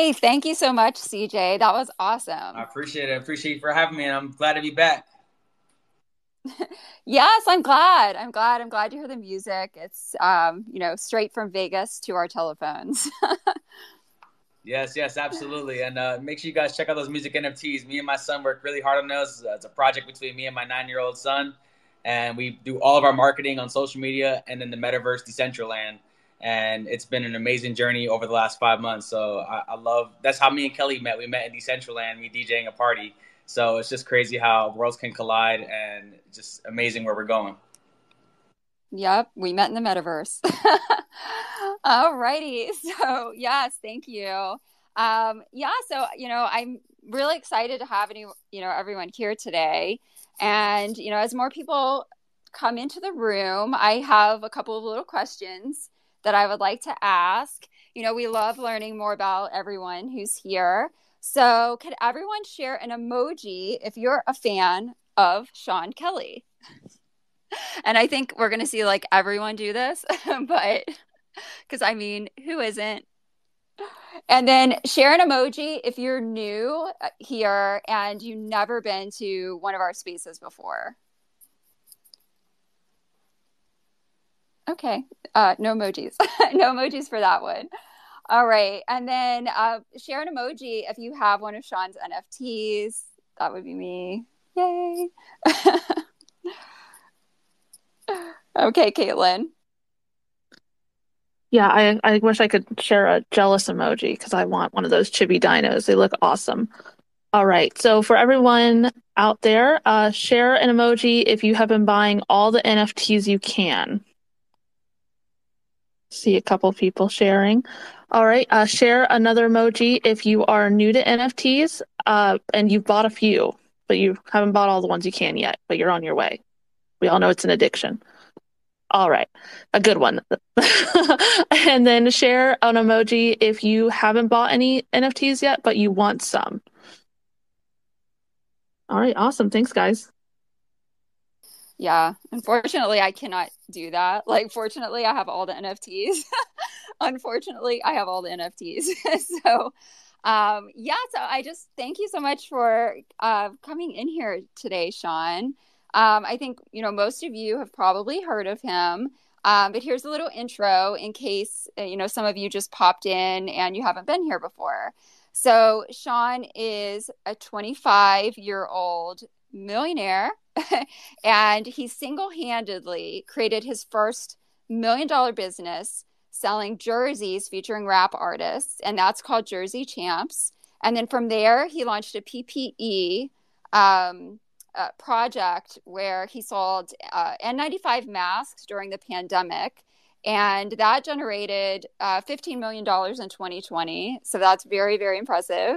Hey, thank you so much, CJ. That was awesome. I appreciate it. I appreciate you for having me, and I'm glad to be back. yes, I'm glad. I'm glad. I'm glad to hear the music. It's um, you know, straight from Vegas to our telephones. yes, yes, absolutely. And uh, make sure you guys check out those music NFTs. Me and my son work really hard on those. It's a project between me and my nine-year-old son, and we do all of our marketing on social media and in the metaverse, Decentraland. And it's been an amazing journey over the last five months. So I, I love. That's how me and Kelly met. We met in Decentraland. Me DJing a party so it's just crazy how worlds can collide and just amazing where we're going. Yep, we met in the metaverse. All righty. So, yes, thank you. Um, yeah, so, you know, I'm really excited to have any, you know, everyone here today. And, you know, as more people come into the room, I have a couple of little questions that I would like to ask. You know, we love learning more about everyone who's here. So, could everyone share an emoji if you're a fan of Sean Kelly? and I think we're going to see like everyone do this, but because I mean, who isn't? And then share an emoji if you're new uh, here and you've never been to one of our spaces before. Okay, uh, no emojis. no emojis for that one. All right. And then uh, share an emoji if you have one of Sean's NFTs. That would be me. Yay. okay, Caitlin. Yeah, I, I wish I could share a jealous emoji because I want one of those chibi dinos. They look awesome. All right. So for everyone out there, uh, share an emoji if you have been buying all the NFTs you can. See a couple people sharing. All right. Uh, share another emoji if you are new to NFTs uh, and you've bought a few, but you haven't bought all the ones you can yet, but you're on your way. We all know it's an addiction. All right. A good one. and then share an emoji if you haven't bought any NFTs yet, but you want some. All right. Awesome. Thanks, guys. Yeah. Unfortunately, I cannot do that. Like, fortunately, I have all the NFTs. unfortunately, I have all the NFTs. so, um, yeah, so I just thank you so much for uh, coming in here today, Sean. Um, I think, you know, most of you have probably heard of him. Um, but here's a little intro in case, uh, you know, some of you just popped in and you haven't been here before. So, Sean is a 25 year old millionaire and he single handedly created his first million dollar business selling jerseys featuring rap artists, and that's called Jersey Champs. And then from there, he launched a PPE um, uh, project where he sold uh, N95 masks during the pandemic. And that generated uh, $15 million in 2020. So that's very, very impressive.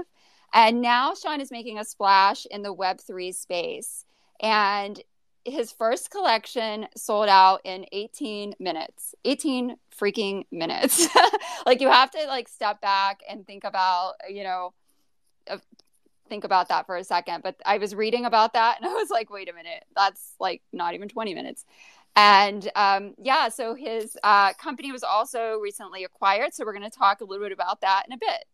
And now Sean is making a splash in the Web3 space. And his first collection sold out in 18 minutes 18 freaking minutes. Like you have to like step back and think about you know think about that for a second. But i was reading about that and i was like wait a minute that's like not even 20 minutes. And um, yeah so his uh, company was also recently acquired so we're going to talk a little bit about that in a bit.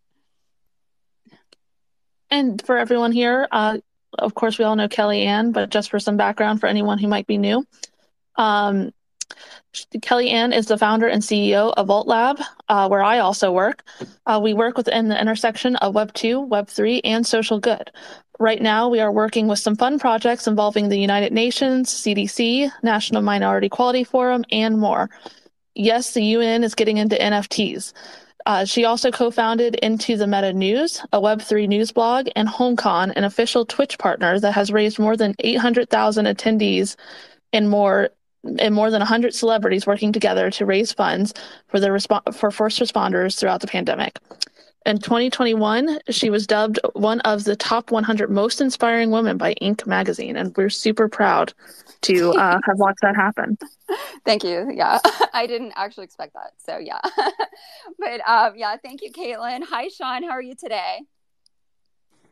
And for everyone here, uh, of course, we all know Kelly Ann, but just for some background for anyone who might be new. Um, Kelly Ann is the founder and CEO of Vult Lab, uh, where I also work. Uh, we work within the intersection of Web 2, Web 3, and social good. Right now, we are working with some fun projects involving the United Nations, CDC, National Minority Equality Forum, and more. Yes, the UN is getting into NFTs. Uh, she also co-founded Into the Meta News, a Web3 news blog, and HomeCon, an official Twitch partner that has raised more than 800,000 attendees and more and more than 100 celebrities working together to raise funds for the resp- for first responders throughout the pandemic. In 2021, she was dubbed one of the top 100 most inspiring women by Inc. magazine, and we're super proud to uh, have watched that happen. Thank you. Yeah, I didn't actually expect that. So yeah, but um, yeah, thank you, Caitlin. Hi, Sean. How are you today?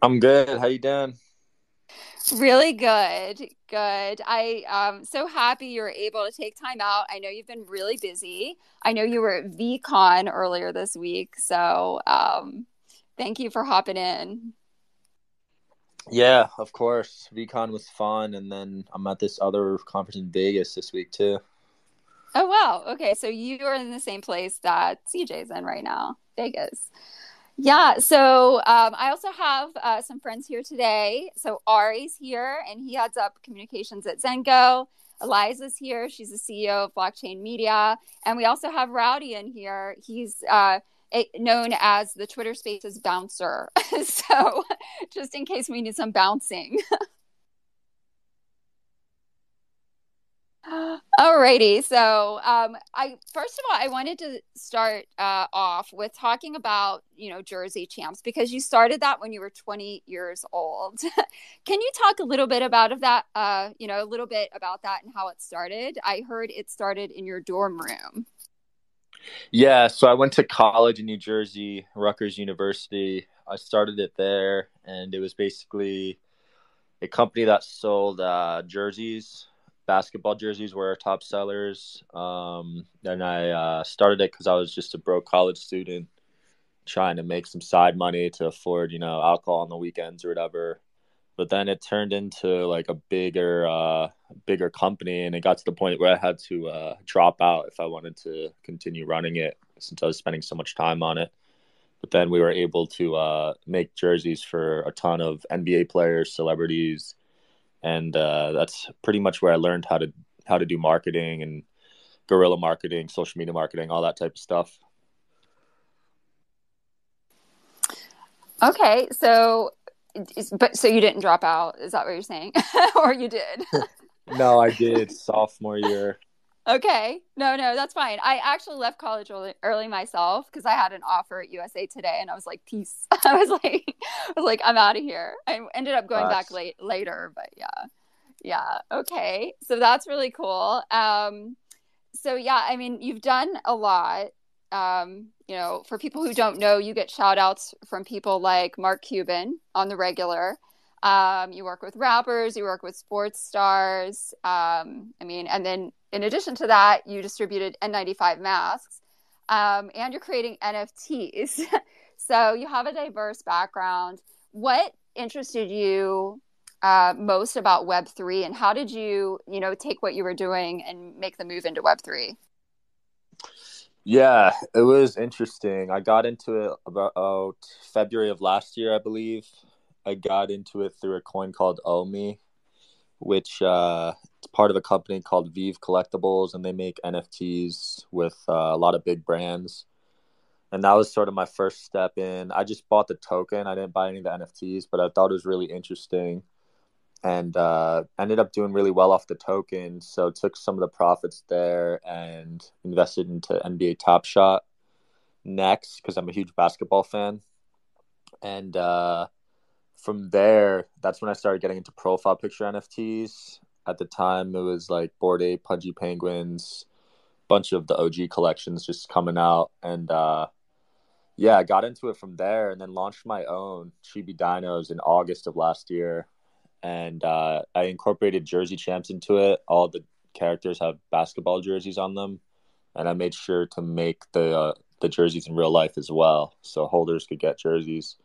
I'm good. How you doing? Really good. Good. I am um, so happy you were able to take time out. I know you've been really busy. I know you were at VeeCon earlier this week, so um, Thank you for hopping in. Yeah, of course. VeeCon was fun, and then I'm at this other conference in Vegas this week too. Oh wow. Okay, so you are in the same place that CJ's in right now, Vegas. Yeah. So um, I also have uh, some friends here today. So Ari's here, and he heads up communications at Zengo. Eliza's here. She's the CEO of Blockchain Media, and we also have Rowdy in here. He's uh, known as the Twitter Spaces bouncer. so just in case we need some bouncing. Alrighty, so um, I first of all I wanted to start uh, off with talking about you know Jersey Champs because you started that when you were 20 years old. Can you talk a little bit about of that? Uh, you know, a little bit about that and how it started. I heard it started in your dorm room. Yeah, so I went to college in New Jersey, Rutgers University. I started it there, and it was basically a company that sold uh, jerseys basketball jerseys were our top sellers. Um, and I uh, started it because I was just a broke college student trying to make some side money to afford, you know, alcohol on the weekends or whatever. But then it turned into like a bigger, uh, bigger company, and it got to the point where I had to uh, drop out if I wanted to continue running it, since I was spending so much time on it. But then we were able to uh, make jerseys for a ton of NBA players, celebrities, and uh, that's pretty much where I learned how to how to do marketing and guerrilla marketing, social media marketing, all that type of stuff. Okay, so but so you didn't drop out, is that what you're saying, or you did? no, I did sophomore year. Okay. No, no, that's fine. I actually left college early, early myself because I had an offer at USA Today, and I was like, "Peace." I was like, "I was like, I'm out of here." I ended up going back late later, but yeah, yeah. Okay, so that's really cool. Um, so yeah, I mean, you've done a lot. Um, you know, for people who don't know, you get shout outs from people like Mark Cuban on the regular. Um, you work with rappers, you work with sports stars. Um, I mean, and then in addition to that, you distributed N95 masks um, and you're creating NFTs. so you have a diverse background. What interested you uh, most about Web3 and how did you, you know, take what you were doing and make the move into Web3? Yeah, it was interesting. I got into it about February of last year, I believe. I got into it through a coin called Omi, which uh, it's part of a company called VeVe Collectibles, and they make NFTs with uh, a lot of big brands. And that was sort of my first step in. I just bought the token. I didn't buy any of the NFTs, but I thought it was really interesting, and uh, ended up doing really well off the token. So took some of the profits there and invested into NBA Top Shot next because I'm a huge basketball fan, and uh, from there, that's when I started getting into profile picture NFTs. At the time, it was like Bored Ape, Pudgy Penguins, bunch of the OG collections just coming out, and uh, yeah, I got into it from there, and then launched my own Chibi Dinos in August of last year, and uh, I incorporated Jersey Champs into it. All the characters have basketball jerseys on them, and I made sure to make the uh, the jerseys in real life as well, so holders could get jerseys.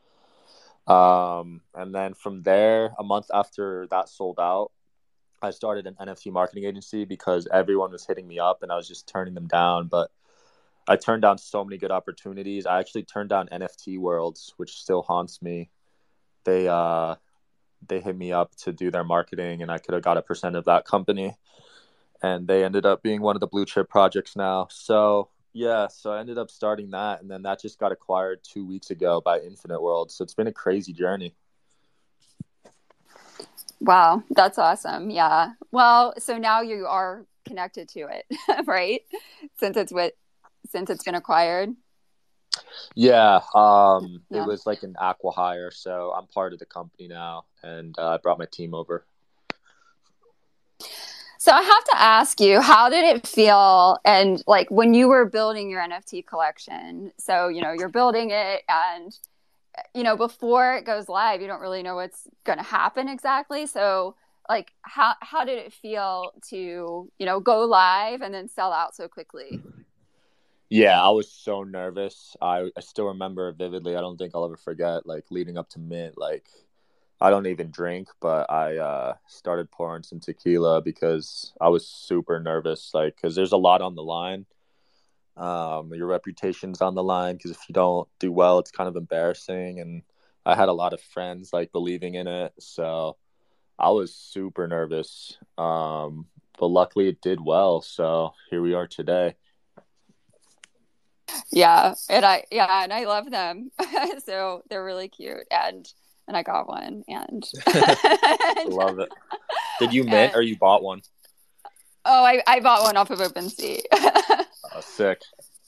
Um, and then from there, a month after that sold out, I started an NFT marketing agency because everyone was hitting me up and I was just turning them down. But I turned down so many good opportunities. I actually turned down NFT Worlds, which still haunts me. They uh, they hit me up to do their marketing, and I could have got a percent of that company. And they ended up being one of the blue chip projects now. So yeah, so I ended up starting that, and then that just got acquired two weeks ago by Infinite World. So it's been a crazy journey. Wow, that's awesome. Yeah. Well, so now you are connected to it, right? Since it's with since it's been acquired. Yeah, um, yeah. it was like an aqua hire. so I'm part of the company now, and uh, I brought my team over. So I have to ask you, how did it feel? And like when you were building your NFT collection, so, you know, you're building it and, you know, before it goes live, you don't really know what's going to happen exactly. So, like, how, how did it feel to, you know, go live and then sell out so quickly? Yeah, I was so nervous. I, I still remember vividly. I don't think I'll ever forget. Like leading up to mint, like I don't even drink, but I uh, started pouring some tequila because I was super nervous. Like, because there's a lot on the line. Um, your reputation's on the line because if you don't do well, it's kind of embarrassing. And I had a lot of friends like believing in it, so I was super nervous. Um, but luckily, it did well. So here we are today yeah and i yeah and i love them. So they're really cute and and i got one and love it. Did you mint and, or you bought one? Oh i i bought one off of OpenSea oh, sick.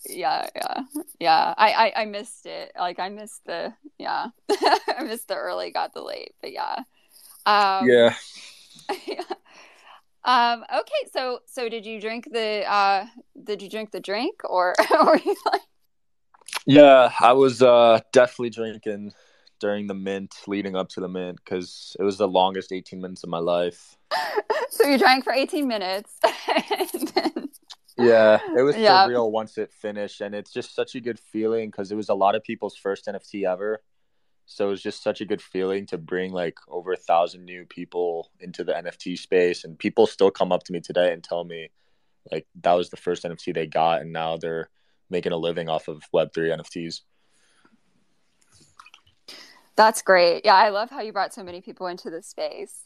Yeah yeah yeah. I, I i missed it. Like i missed the yeah. I missed the early got the late but yeah. Um yeah yeah. Um, okay, so so did you drink the uh, did you drink the drink or or you like? Yeah, I was uh, definitely drinking during the mint, leading up to the mint, because it was the longest eighteen minutes of my life. so you drank for eighteen minutes. then... Yeah, it was yeah. surreal once it finished, and it's just such a good feeling because it was a lot of people's first NFT ever. So it was just such a good feeling to bring like over a thousand new people into the NFT space. And people still come up to me today and tell me like that was the first NFT they got and now they're making a living off of Web3 NFTs. That's great. Yeah, I love how you brought so many people into the space.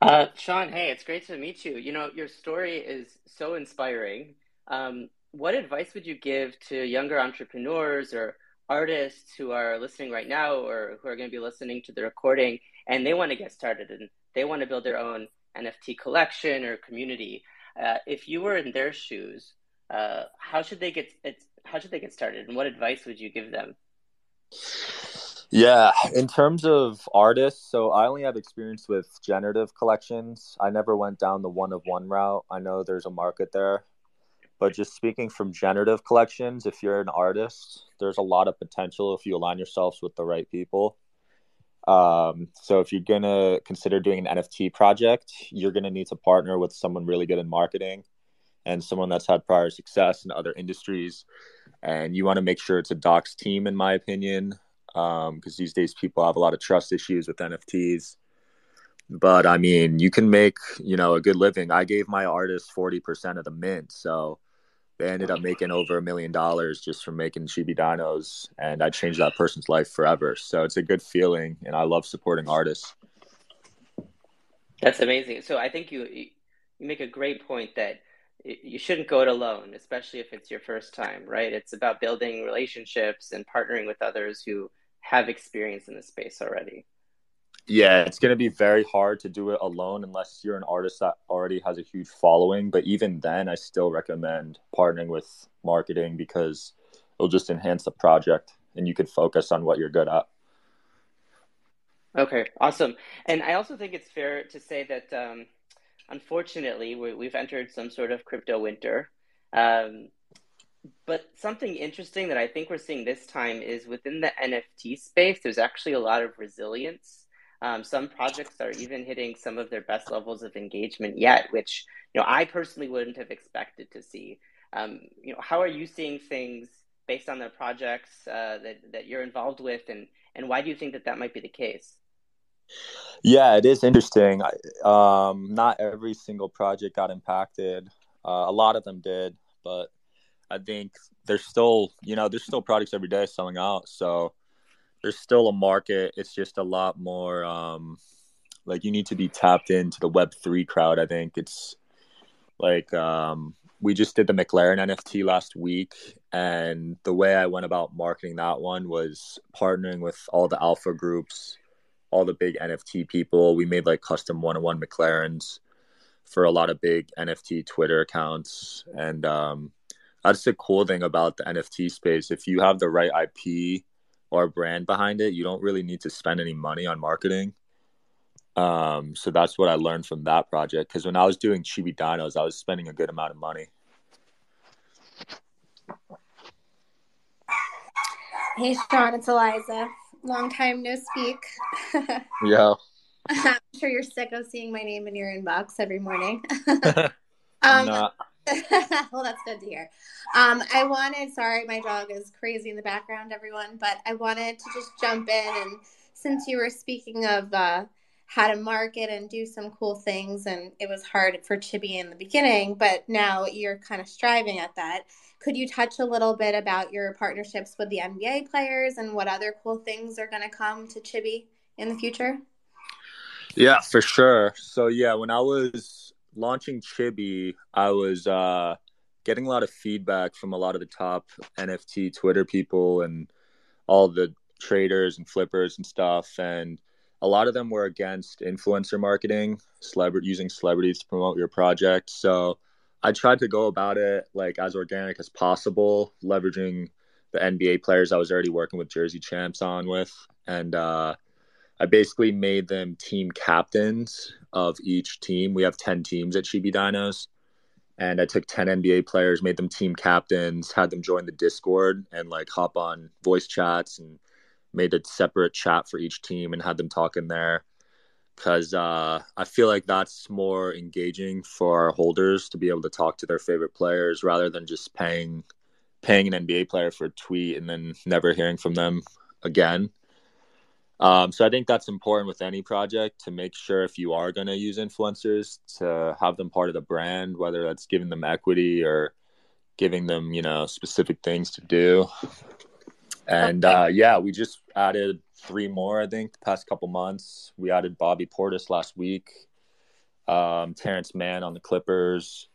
Uh, Sean, hey, it's great to meet you. You know, your story is so inspiring. Um, what advice would you give to younger entrepreneurs or artists who are listening right now or who are going to be listening to the recording and they want to get started and they want to build their own NFT collection or community? Uh, if you were in their shoes, uh, how should they get how should they get started and what advice would you give them? Yeah, in terms of artists, so I only have experience with generative collections. I never went down the one of one route. I know there's a market there, but just speaking from generative collections, if you're an artist, there's a lot of potential if you align yourselves with the right people. Um, so if you're gonna consider doing an NFT project, you're gonna need to partner with someone really good in marketing and someone that's had prior success in other industries. And you want to make sure it's a doxxed team, in my opinion, because um, these days people have a lot of trust issues with NFTs. But I mean, you can make you know a good living. I gave my artist forty percent of the mint, so they ended up making over a million dollars just from making chibi dinos and i changed that person's life forever. So it's a good feeling and i love supporting artists. That's amazing. So i think you you make a great point that you shouldn't go it alone especially if it's your first time right? It's about building relationships and partnering with others who have experience in the space already yeah, it's going to be very hard to do it alone unless you're an artist that already has a huge following. But even then, I still recommend partnering with marketing because it'll just enhance the project and you could focus on what you're good at. Okay, awesome. And I also think it's fair to say that um, unfortunately, we, have entered some sort of crypto winter. Um, but something interesting that I think we're seeing this time is within the NFT space, there's actually a lot of resilience um, some projects are even hitting some of their best levels of engagement yet, which you know I personally wouldn't have expected to see. Um, you know, how are you seeing things based on the projects uh, that that you're involved with, and and why do you think that that might be the case? Yeah, it is interesting. Um, not every single project got impacted. Uh, a lot of them did, but I think there's still, you know, there's still products every day selling out. So there's still a market. It's just a lot more um, like you need to be tapped into the Web three crowd. I think it's like um, we just did the McLaren NFT last week, and the way I went about marketing that one was partnering with all the alpha groups, all the big NFT people. We made like custom one on one McLarens for a lot of big NFT Twitter accounts, and um, that's the cool thing about the NFT space. If you have the right IP or a brand behind it, you don't really need to spend any money on marketing. Um, so that's what I learned from that project. Because when I was doing Chibi Dinos, I was spending a good amount of money. Hey, Sean, it's Eliza. Long time no speak. yeah. I'm sure you're sick of seeing my name in your inbox every morning. Um. well, that's good to hear. Um, I wanted, sorry, my dog is crazy in the background, everyone, but I wanted to just jump in. And since you were speaking of uh, how to market and do some cool things, and it was hard for Chibi in the beginning, but now you're kind of striving at that. Could you touch a little bit about your partnerships with the NBA players and what other cool things are going to come to Chibi in the future? Yeah, for sure. So yeah, when I was launching Chibi, I was uh, getting a lot of feedback from a lot of the top NFT Twitter people and all the traders and flippers and stuff, and a lot of them were against influencer marketing, celebrity using celebrities to promote your project. So I tried to go about it like as organic as possible, leveraging the NBA players I was already working with Jersey Champs on with, and uh, I basically made them team captains of each team. We have 10 teams at Chibi Dinos. And I took 10 NBA players, made them team captains, had them join the Discord and like hop on voice chats and made a separate chat for each team and had them talk in there. Cause uh, I feel like that's more engaging for our holders to be able to talk to their favorite players rather than just paying paying an NBA player for a tweet and then never hearing from them again. Um, so I think that's important with any project to make sure if you are going to use influencers to have them part of the brand, whether that's giving them equity or giving them, you know, specific things to do. And uh, yeah, we just added three more, I think, the past couple months. We added Bobby Portis last week, um, Terance Mann on the Clippers.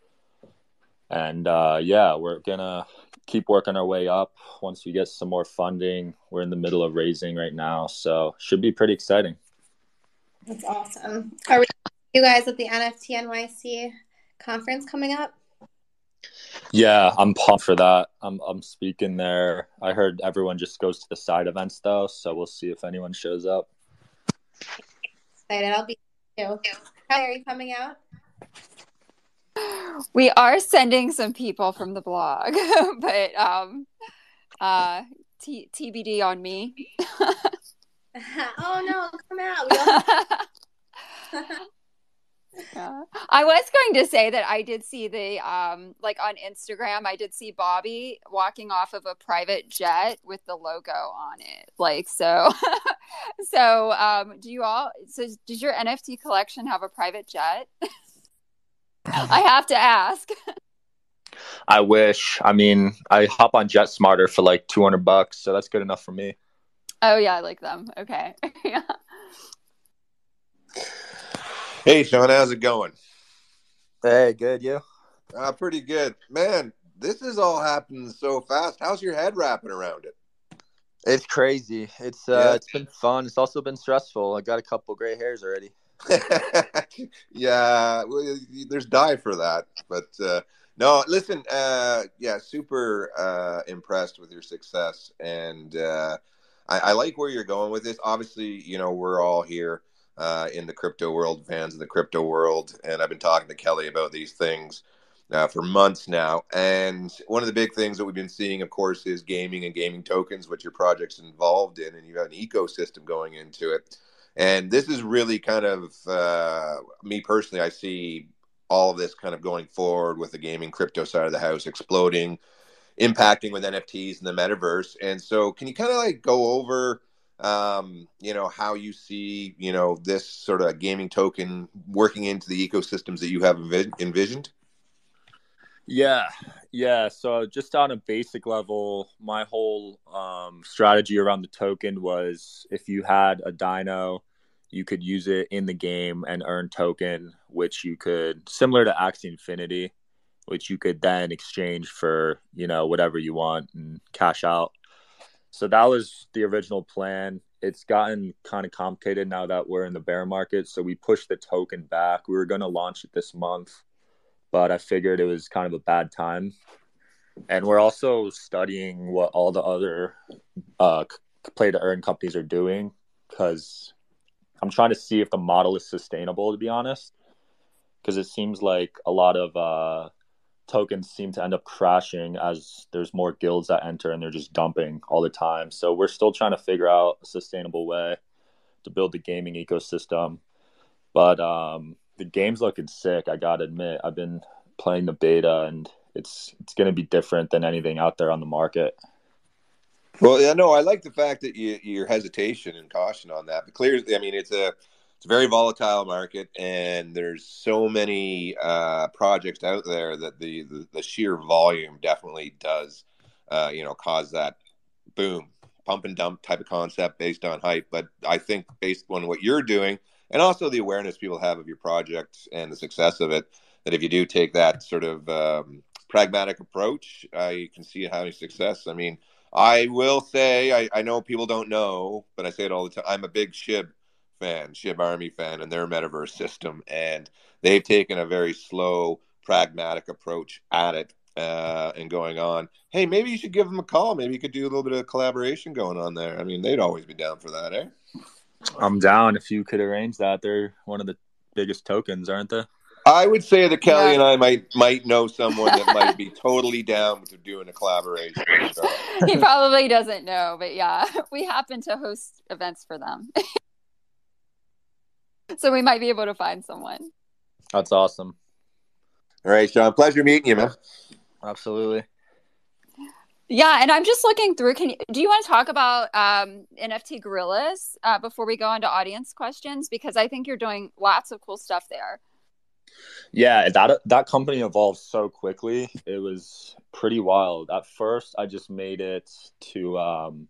And uh, yeah, we're going to keep working our way up once we get some more funding. We're in the middle of raising right now, so should be pretty exciting. That's awesome. Are we, you guys at the NFT NYC conference coming up? Yeah, I'm pumped for that. I'm I'm speaking there. I heard everyone just goes to the side events though, so we'll see if anyone shows up. Excited. I'll be too. How are you coming out? We are sending some people from the blog, but um, uh, t- TBD on me. oh no, come out. Yeah. I was going to say that I did see the um like on Instagram I did see Bobby walking off of a private jet with the logo on it. Like so so um do you all so does your NFT collection have a private jet? I have to ask. I wish. I mean, I hop on JetSmarter for like 200 bucks, so that's good enough for me. Oh yeah, I like them. Okay. yeah. Hey, Sean, how's it going? Hey, good you? Uh, pretty good. Man, this is all happening so fast. How's your head wrapping around it? It's crazy. It's uh Yeah. it's been fun. It's also been stressful. I got a couple gray hairs already. yeah, well, there's dye for that. But uh, no, listen, uh, yeah, super uh, impressed with your success. And uh, I, I like where you're going with this. Obviously, you know, we're all here uh, in the crypto world, fans of the crypto world. And I've been talking to Kelly about these things. Uh, for months now, and one of the big things that we've been seeing, of course, is gaming and gaming tokens, which your project's involved in, and you have got an ecosystem going into it. And this is really kind of uh, me personally. I see all of this kind of going forward with the gaming crypto side of the house exploding, impacting with NFTs and the metaverse. And so, can you kind of like go over, um, you know, how you see, you know, this sort of gaming token working into the ecosystems that you have envi- envisioned? Yeah, yeah. So just on a basic level, my whole um, strategy around the token was if you had a dino, you could use it in the game and earn token, which you could similar to Axie Infinity, which you could then exchange for you know whatever you want and cash out. So that was the original plan. It's gotten kind of complicated now that we're in the bear market, so we pushed the token back. We were going to launch it this month but I figured it was kind of a bad time. And we're also studying what all the other uh, play to earn companies are doing because I'm trying to see if the model is sustainable, to be honest. Because it seems like a lot of uh, tokens seem to end up crashing as there's more guilds that enter and they're just dumping all the time. So we're still trying to figure out a sustainable way to build the gaming ecosystem. But um, the game's looking sick. I gotta admit, I've been playing the beta, and it's it's going to be different than anything out there on the market. Well, yeah, no, I like the fact that you, your hesitation and caution on that. But clearly, I mean, it's a it's a very volatile market, and there's so many uh, projects out there that the, the, the sheer volume definitely does, uh, you know, cause that boom, pump and dump type of concept based on hype. But I think based on what you're doing, and also the awareness people have of your project and the success of it, that if you do take that sort of um, pragmatic approach, you can see having success. I mean, I will say, I, I know people don't know, but I say it all the time. I'm a big SHIB fan, SHIB Army fan, and their metaverse system, and they've taken a very slow, pragmatic approach at it uh, and going on. Hey, maybe you should give them a call. Maybe you could do a little bit of collaboration going on there. I mean, they'd always be down for that, eh? I'm down if you could arrange that. They're one of the biggest tokens, aren't they? I would say that Kelly yeah. and I might might know someone that might be totally down with doing a collaboration. So. He probably doesn't know, but yeah, we happen to host events for them. so we might be able to find someone. That's awesome. All right, Sean. Pleasure meeting you, man. Absolutely. Yeah, and I'm just looking through. Can you, do you want to talk about um, NFT Gorillas uh, before we go into audience questions? Because I think you're doing lots of cool stuff there. Yeah, that that company evolved so quickly. It was pretty wild. At first, I just made it to um,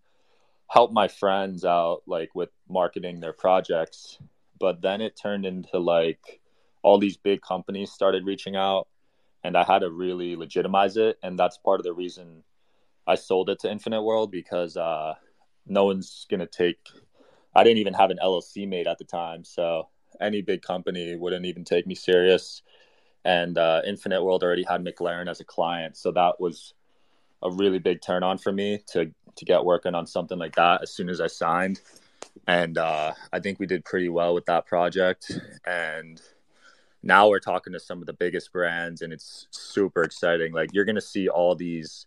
help my friends out, like with marketing their projects. But then it turned into like all these big companies started reaching out, and I had to really legitimize it. And that's part of the reason I sold it to Infinite World because uh, no one's gonna take. I didn't even have an LLC made at the time, so any big company wouldn't even take me serious. And uh, Infinite World already had McLaren as a client, so that was a really big turn on for me to to get working on something like that as soon as I signed. And uh, I think we did pretty well with that project. And now we're talking to some of the biggest brands, and it's super exciting. Like you're gonna see all these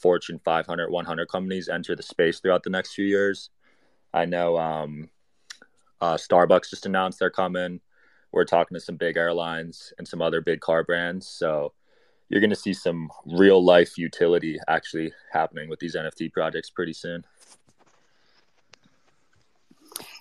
Fortune 500, 100 companies enter the space throughout the next few years. I know um, uh, Starbucks just announced they're coming. We're talking to some big airlines and some other big car brands. So you're going to see some real life utility actually happening with these NFT projects pretty soon.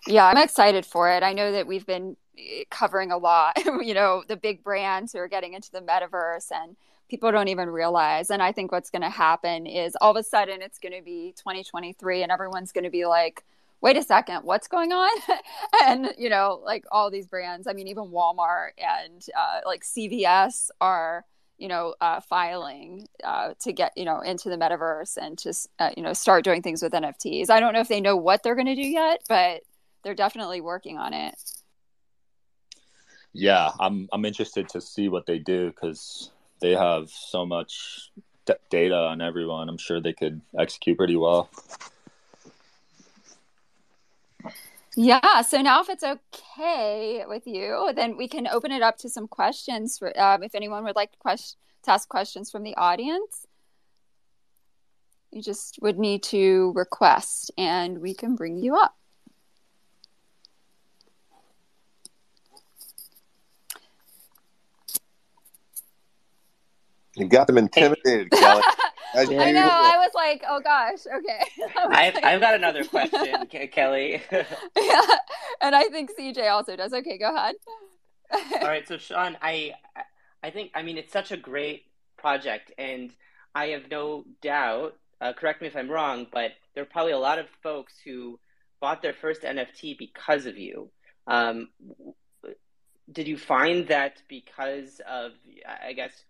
Yeah, I'm excited for it. I know that we've been eh, covering a lot, you know, the big brands who are getting into the metaverse and people don't even realize. And I think what's going to happen is all of a sudden it's going to be 2023 and everyone's going to be like, wait a second, what's going on? and, you know, like all these brands, I mean, even Walmart and uh, like CVS are, you know, uh, filing uh, to get, you know, into the metaverse and to, uh, you know, start doing things with NFTs. I don't know if they know what they're going to do yet, but they're definitely working on it. Yeah, I'm I'm interested to see what they do because they have so much d- data on everyone. I'm sure they could execute pretty well. Yeah. So now, if it's okay with you, then we can open it up to some questions. For um, if anyone would like to, to ask questions from the audience, you just would need to request, and we can bring you up. You got them intimidated, Kelly. I know. I was like, oh gosh, okay. I've, like... I've got another question, Kelly. yeah, and I think CJ also does. Okay, go ahead. All right, so Sean, I I think I mean it's such a great project, and I have no doubt. Uh, correct me if I'm wrong, but there are probably a lot of folks who bought their first NFT because of you. Um, did you find that because of, I guess,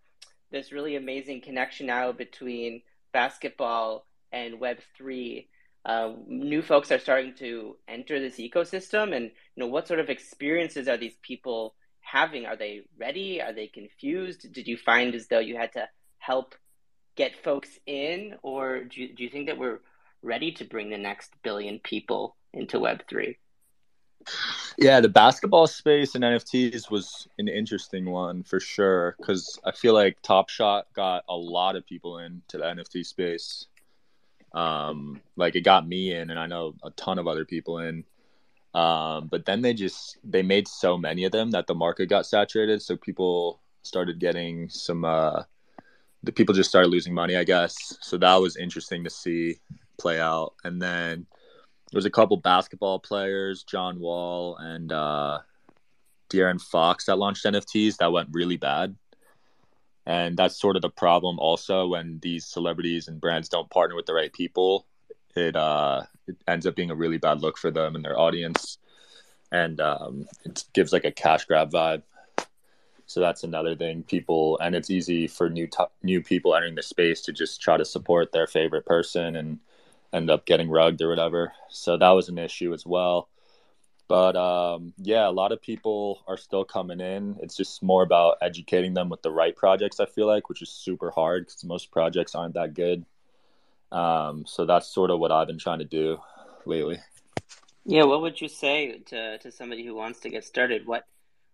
this really amazing connection now between basketball and Web three. Uh, new folks are starting to enter this ecosystem, and you know what sort of experiences are these people having? Are they ready? Are they confused? Did you find as though you had to help get folks in, or do you, do you think that we're ready to bring the next billion people into Web three? Yeah, the basketball space and NFTs was an interesting one for sure because I feel like Top Shot got a lot of people into the NFT space. Um, like it got me in, and I know a ton of other people in. Um, but then they just they made so many of them that the market got saturated, so people started getting some uh, the people just started losing money, I guess. So that was interesting to see play out. And then there was a couple basketball players, John Wall and uh, De'Aaron Fox, that launched NFTs that went really bad. And that's sort of the problem also when these celebrities and brands don't partner with the right people. It uh, it ends up being a really bad look for them and their audience, and um, it gives like a cash grab vibe. So that's another thing. People and it's easy for new t- new people entering the space to just try to support their favorite person and end up getting rugged or whatever. So that was an issue as well. But um, yeah, a lot of people are still coming in. It's just more about educating them with the right projects. I feel like, which is super hard because most projects aren't that good. Um, so that's sort of what I've been trying to do lately. Yeah, what would you say to to somebody who wants to get started? What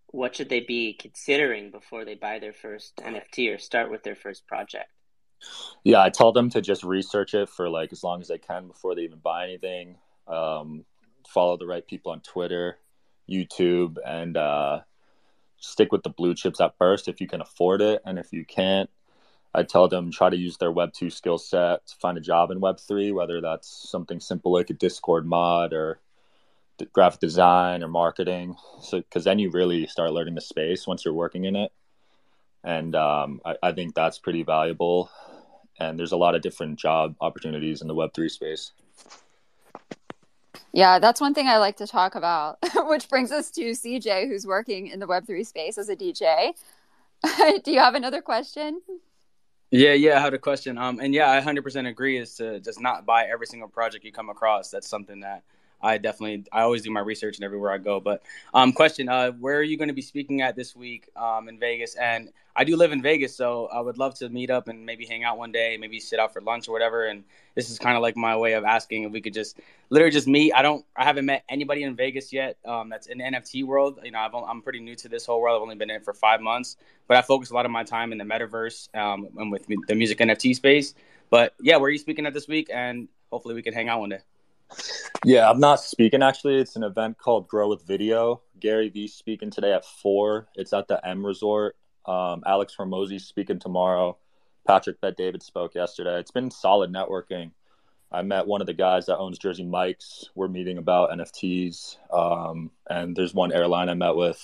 what should they be considering before they buy their first NFT or start with their first project? Yeah, I tell them to just research it for like as long as they can before they even buy anything. Um, follow the right people on Twitter, YouTube, and uh, stick with the blue chips at first if you can afford it. And if you can't, I tell them try to use their Web two skill set to find a job in Web three, whether that's something simple like a Discord mod or graphic design or marketing. So, because then you really start learning the space once you're working in it. And um, I, I think that's pretty valuable. And there's a lot of different job opportunities in the Web3 space. Yeah, that's one thing I like to talk about, which brings us to CJ, who's working in the Web3 space as a DJ. Do you have another question? Yeah, yeah, I had a question. Um, and yeah, I 100% agree is to just not buy every single project you come across. That's something that I definitely I always do my research and everywhere I go. But um, question: uh, Where are you going to be speaking at this week um, in Vegas? And I do live in Vegas, so I would love to meet up and maybe hang out one day, maybe sit out for lunch or whatever. And this is kind of like my way of asking if we could just literally just meet. I don't, I haven't met anybody in Vegas yet um, that's in the NFT world. You know, i am pretty new to this whole world. I've only been in it for five months, but I focus a lot of my time in the metaverse um, and with the music NFT space. But yeah, where are you speaking at this week? And hopefully we can hang out one day. Yeah, I'm not speaking actually. It's an event called Grow with Video. Gary Vee speaking today at four. It's at the M Resort. Um, Alex Hormozi speaking tomorrow. Patrick Bet David spoke yesterday. It's been solid networking. I met one of the guys that owns Jersey Mike's. We're meeting about NFTs. Um, and there's one airline I met with.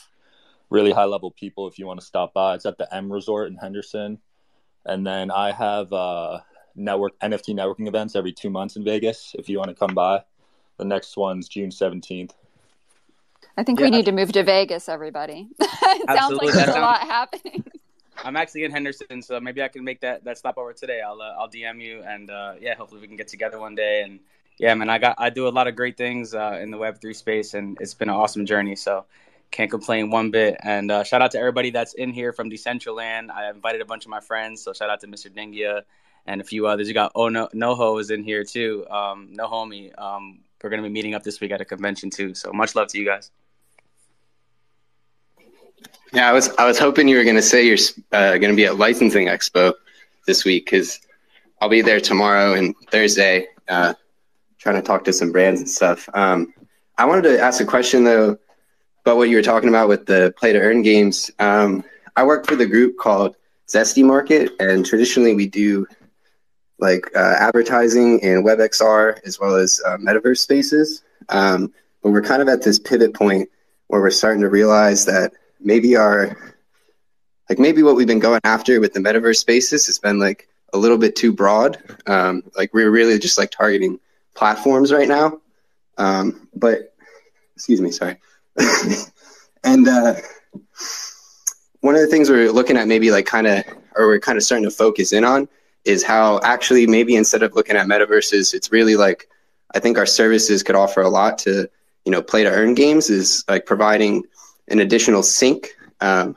Really high level people if you want to stop by. It's at the M Resort in Henderson. And then I have uh, network NFT networking events every two months in Vegas. If you want to come by, the next one's June seventeenth. I think yeah. we need to move to Vegas, everybody. it sounds like there's a lot happening. I'm actually in Henderson, so maybe I can make that that stopover today. I'll uh, I'll DM you, and uh, yeah, hopefully we can get together one day. And yeah, man, I got I do a lot of great things uh, in the Web three space, and it's been an awesome journey. So can't complain one bit. And uh, shout out to everybody that's in here from Decentraland. I invited a bunch of my friends, so shout out to Mr. Dingia and a few others. You got Oh No Noho is in here too. Um, no homie. Um, we're gonna be meeting up this week at a convention too. So much love to you guys. Yeah, I was I was hoping you were gonna say you're uh, gonna be at Licensing Expo this week because I'll be there tomorrow and Thursday, uh, trying to talk to some brands and stuff. Um, I wanted to ask a question though about what you were talking about with the play to earn games. Um, I work for the group called Zesty Market, and traditionally we do like uh, advertising and WebXR as well as uh, metaverse spaces. Um, but we're kind of at this pivot point where we're starting to realize that maybe our like maybe what we've been going after with the metaverse spaces has been like a little bit too broad. Um, like we're really just like targeting platforms right now. Um, but excuse me, sorry. and uh, one of the things we're looking at maybe like kind of or we're kind of starting to focus in on is how actually maybe instead of looking at metaverses, it's really like I think our services could offer a lot to you know play to earn games is like providing an additional sink um,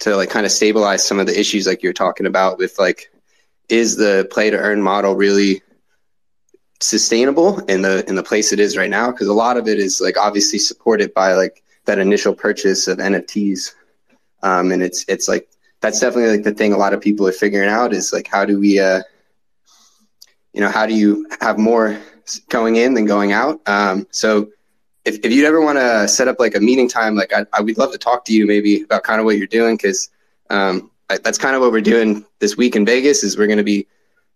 to like kind of stabilize some of the issues like you're talking about with like is the play to earn model really sustainable in the in the place it is right now? Because a lot of it is like obviously supported by like that initial purchase of NFTs um, and it's it's like that's definitely like the thing a lot of people are figuring out is like how do we uh you know how do you have more going in than going out um so if, if you'd ever want to set up like a meeting time like I, I would love to talk to you maybe about kind of what you're doing because Um, I, that's kind of what we're doing this week in Vegas. Is we're going to be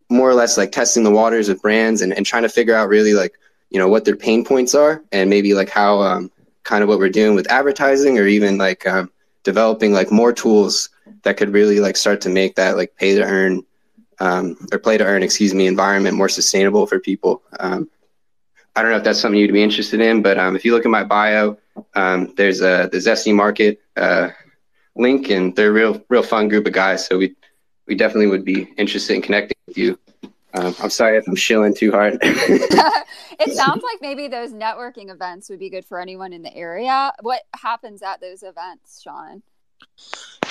more or less like testing the waters with brands and, and trying to figure out really like you know what their pain points are and maybe like how um, kind of what we're doing with advertising or even like um, developing like more tools that could really like start to make that like pay to earn um, or play to earn excuse me environment more sustainable for people um, i don't know if that's something you'd be interested in but um, if you look at my bio um, there's a the zesty market uh, link and they're a real real fun group of guys so we we definitely would be interested in connecting with you um, I'm sorry if I'm shilling too hard. it sounds like maybe those networking events would be good for anyone in the area. What happens at those events, Sean?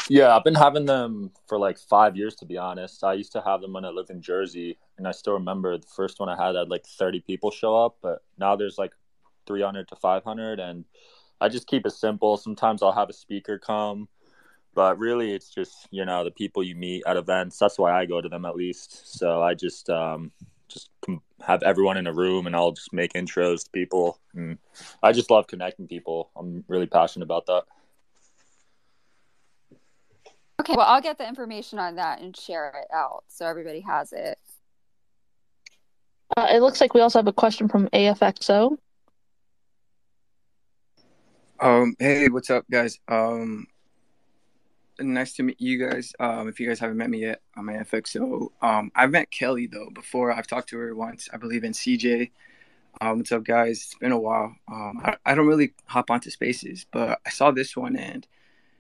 Yeah, I've been having them for like five years, to be honest. I used to have them when I lived in Jersey, and I still remember the first one I had I had like 30 people show up, but now there's like 300 to 500, and I just keep it simple. Sometimes I'll have a speaker come but really it's just you know the people you meet at events that's why i go to them at least so i just um just have everyone in a room and i'll just make intros to people and i just love connecting people i'm really passionate about that okay well i'll get the information on that and share it out so everybody has it uh, it looks like we also have a question from afxo um hey what's up guys um nice to meet you guys. Um, if you guys haven't met me yet, I'm AFXO. Um, I've met Kelly though before. I've talked to her once, I believe, in CJ. Um, what's up, guys? It's been a while. Um, I, I don't really hop onto spaces, but I saw this one and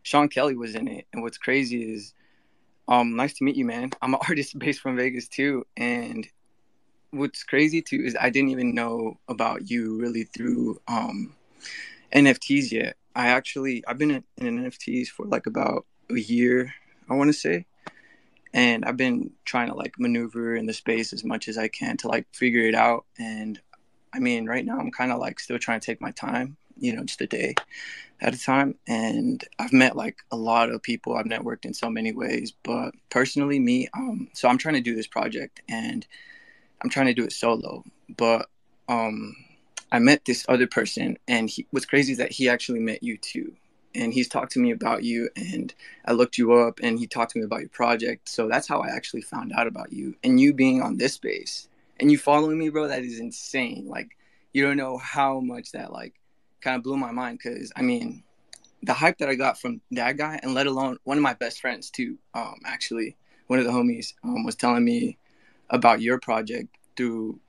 Sean Kelly was in it. And what's crazy is, um, nice to meet you, man. I'm an artist based from Vegas too, and what's crazy too is I didn't even know about you really through um NFTs yet. I actually I've been in, in NFTs for like about a year, I want to say. And I've been trying to like maneuver in the space as much as I can to like figure it out. And I mean, right now I'm kind of like still trying to take my time, you know, just a day at a time. And I've met like a lot of people. I've networked in so many ways. But personally, me, um, so I'm trying to do this project and I'm trying to do it solo. But um, I met this other person, and he, what's crazy is that he actually met you too and he's talked to me about you and I looked you up and he talked to me about your project. So that's how I actually found out about you and you being on this space and you following me, bro. That is insane. Like you don't know how much that like kind of blew my mind because I mean the hype that I got from that guy and let alone one of my best friends too. Um, actually, one of the homies um, was telling me about your project through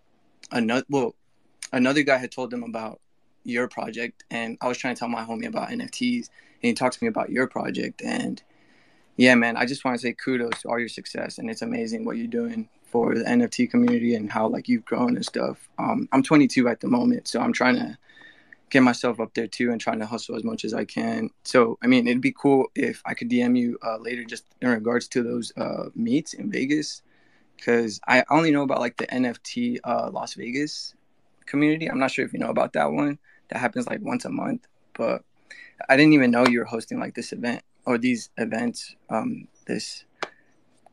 another. Well, another guy had told them about your project and I was trying to tell my homie about NFTs and he talked to me about your project and yeah man I just want to say kudos to all your success and it's amazing what you're doing for the NFT community and how like you've grown and stuff. Um, I'm 22 at the moment so I'm trying to get myself up there too and trying to hustle as much as I can. So I mean it'd be cool if I could DM you uh, later just in regards to those uh, meets in Vegas because I only know about like the NFT uh, Las Vegas community. I'm not sure if you know about that one that happens like once a month. But I didn't even know you were hosting like this event or these events um, this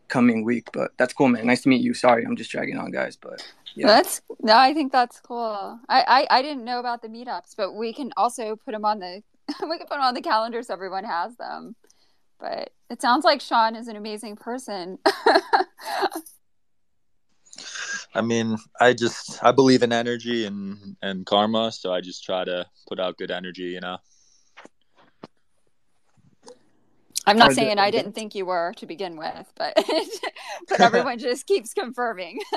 coming week. But that's cool, man. Nice to meet you. Sorry, I'm just dragging on, guys. But yeah. That's no, I think that's cool. I, I I didn't know about the meetups, but we can also put them on the we can put them on the calendar so everyone has them. But it sounds like Sean is an amazing person. I mean, I just I believe in energy and and karma, so I just try to put out good energy, you know. I'm not saying I didn't think you were to begin with, but but everyone just keeps confirming.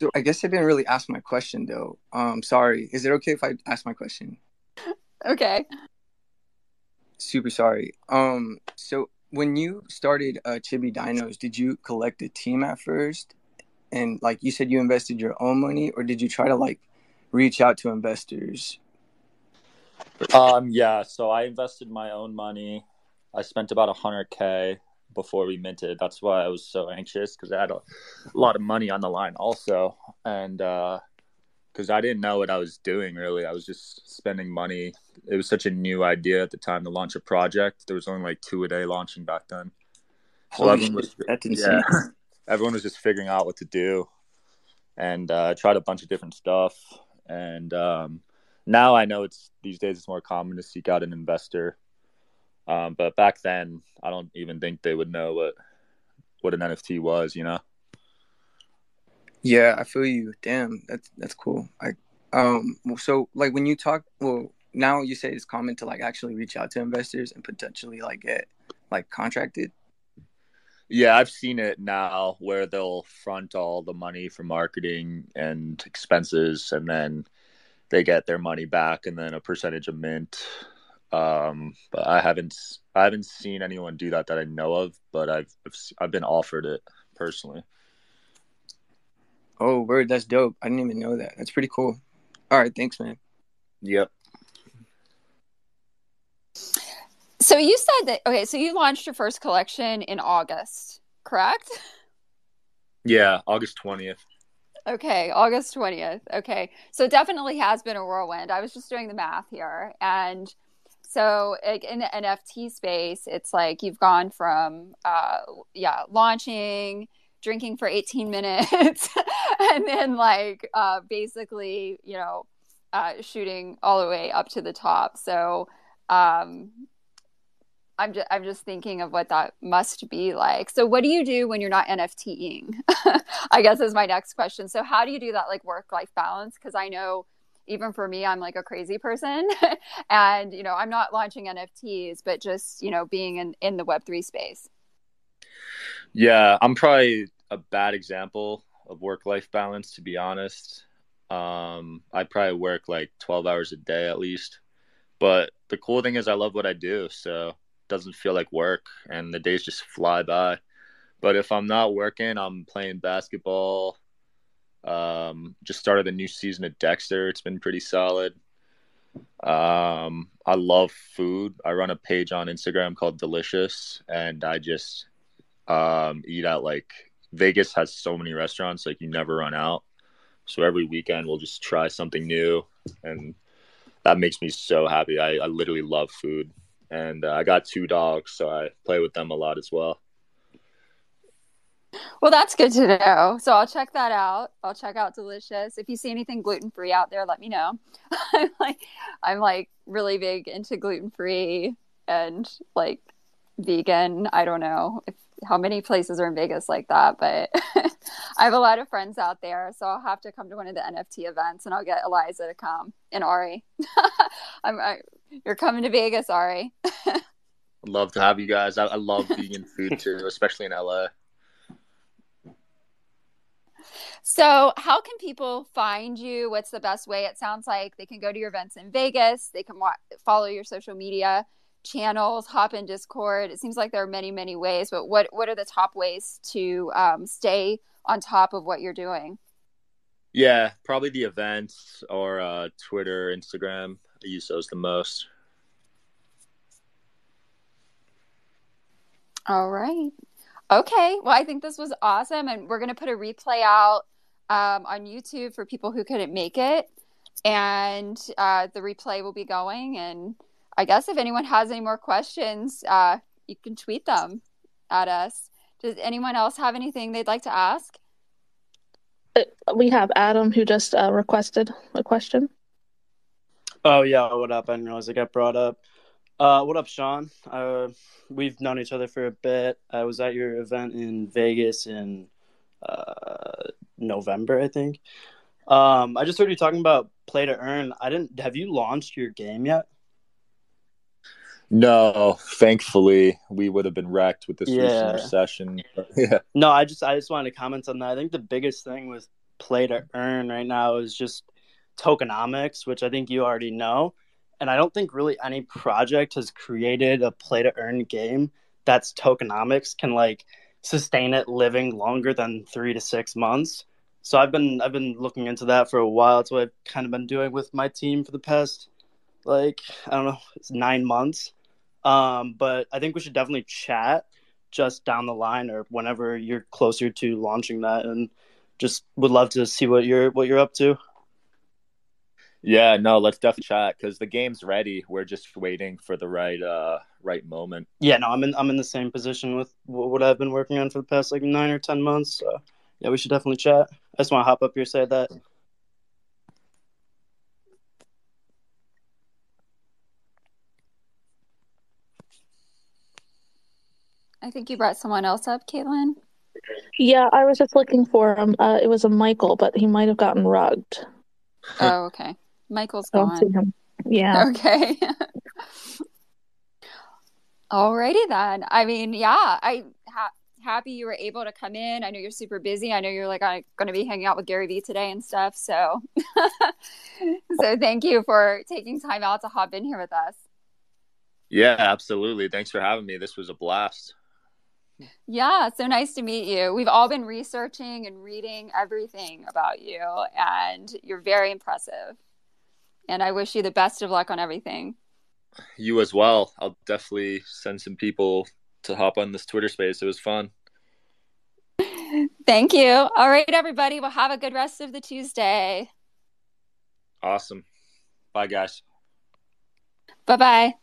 so I guess I didn't really ask my question though. Um sorry. Is it okay if I ask my question? Okay super sorry. Um, so when you started uh, Chibi Dinos, did you collect a team at first, and like you said, you invested your own money, or did you try to like reach out to investors? Um, yeah. So I invested my own money. I spent about a hundred k before we minted. That's why I was so anxious because I had a, a lot of money on the line also, and uh, because I didn't know what I was doing really. I was just spending money. It was such a new idea at the time to launch a project. There was only like two a day launching back then. So Holy everyone was. Yeah, everyone was just figuring out what to do, and uh, I tried a bunch of different stuff. And um, now I know it's these days it's more common to seek out an investor. Um, but back then, I don't even think they would know what what an NFT was. You know. Yeah, I feel you. Damn, that's that's cool. I um so like when you talk well now you say it's common to like actually reach out to investors and potentially like get like contracted. Yeah, I've seen it now where they'll front all the money for marketing and expenses and then they get their money back and then a percentage of mint. Um, but I haven't I haven't seen anyone do that that I know of, but I've I've been offered it personally. Oh, word, that's dope. I didn't even know that. That's pretty cool. All right, thanks, man. Yep. So you said that okay, so you launched your first collection in August, correct? Yeah, August 20th. Okay, August 20th. Okay. So it definitely has been a whirlwind. I was just doing the math here and so in the NFT space, it's like you've gone from uh yeah, launching drinking for 18 minutes and then like uh, basically you know uh, shooting all the way up to the top so um, I'm just I'm just thinking of what that must be like. So what do you do when you're not NFTing? I guess is my next question. So how do you do that like work life balance? Because I know even for me, I'm like a crazy person, and you know I'm not launching NFTs, but just you know being in in the Web three space. Yeah, I'm probably a bad example of work life balance, to be honest. Um, I probably work like 12 hours a day at least. But the cool thing is, I love what I do. So doesn't feel like work and the days just fly by. But if I'm not working, I'm playing basketball. Um, just started a new season of Dexter. It's been pretty solid. Um, I love food. I run a page on Instagram called Delicious, and I just um, eat out like Vegas has so many restaurants, like you never run out. So every weekend we'll just try something new, and that makes me so happy. I, I literally love food, and uh, I got two dogs, so I play with them a lot as well. Well, that's good to know. So I'll check that out. I'll check out Delicious. If you see anything gluten free out there, let me know. I'm like, I'm like really big into gluten free and like vegan. I don't know if how many places are in Vegas like that, but I have a lot of friends out there, so I'll have to come to one of the NFT events, and I'll get Eliza to come and Ari. I'm, I, you're coming to Vegas, Ari. I'd love to have you guys. I, I love vegan food too, especially in LA. So, how can people find you? What's the best way? It sounds like they can go to your events in Vegas. They can wa- follow your social media channels, hop in Discord. It seems like there are many, many ways, but what what are the top ways to um, stay on top of what you're doing? Yeah, probably the events or uh, Twitter, Instagram. I use those the most. All right. Okay. Well, I think this was awesome, and we're going to put a replay out um, on YouTube for people who couldn't make it, and uh, the replay will be going and I guess if anyone has any more questions, uh, you can tweet them at us. Does anyone else have anything they'd like to ask? Uh, we have Adam who just uh, requested a question. Oh yeah, what up? I didn't realize it got brought up. Uh, what up, Sean? Uh, we've known each other for a bit. I was at your event in Vegas in uh, November, I think. Um, I just heard you talking about play to earn. I didn't. Have you launched your game yet? No, thankfully we would have been wrecked with this yeah. recent recession. yeah. No, I just I just wanted to comment on that. I think the biggest thing with play to earn right now is just tokenomics, which I think you already know. And I don't think really any project has created a play to earn game that's tokenomics can like sustain it living longer than three to six months. So I've been I've been looking into that for a while. It's what I've kind of been doing with my team for the past like I don't know, it's nine months. Um, but I think we should definitely chat just down the line or whenever you're closer to launching that, and just would love to see what you're what you're up to. Yeah, no, let's definitely chat because the game's ready. We're just waiting for the right uh right moment. Yeah, no, I'm in I'm in the same position with what I've been working on for the past like nine or ten months. So yeah, we should definitely chat. I just want to hop up here say that. I think you brought someone else up, Caitlin. Yeah, I was just looking for him. Uh, it was a Michael, but he might have gotten rugged. Oh, okay. Michael's I don't see gone. him. Yeah. Okay. Alrighty then. I mean, yeah, I ha- happy you were able to come in. I know you're super busy. I know you're like going to be hanging out with Gary Vee today and stuff. So, so thank you for taking time out to hop in here with us. Yeah, absolutely. Thanks for having me. This was a blast. Yeah, so nice to meet you. We've all been researching and reading everything about you, and you're very impressive. And I wish you the best of luck on everything. You as well. I'll definitely send some people to hop on this Twitter space. It was fun. Thank you. All right, everybody. Well, have a good rest of the Tuesday. Awesome. Bye, guys. Bye bye.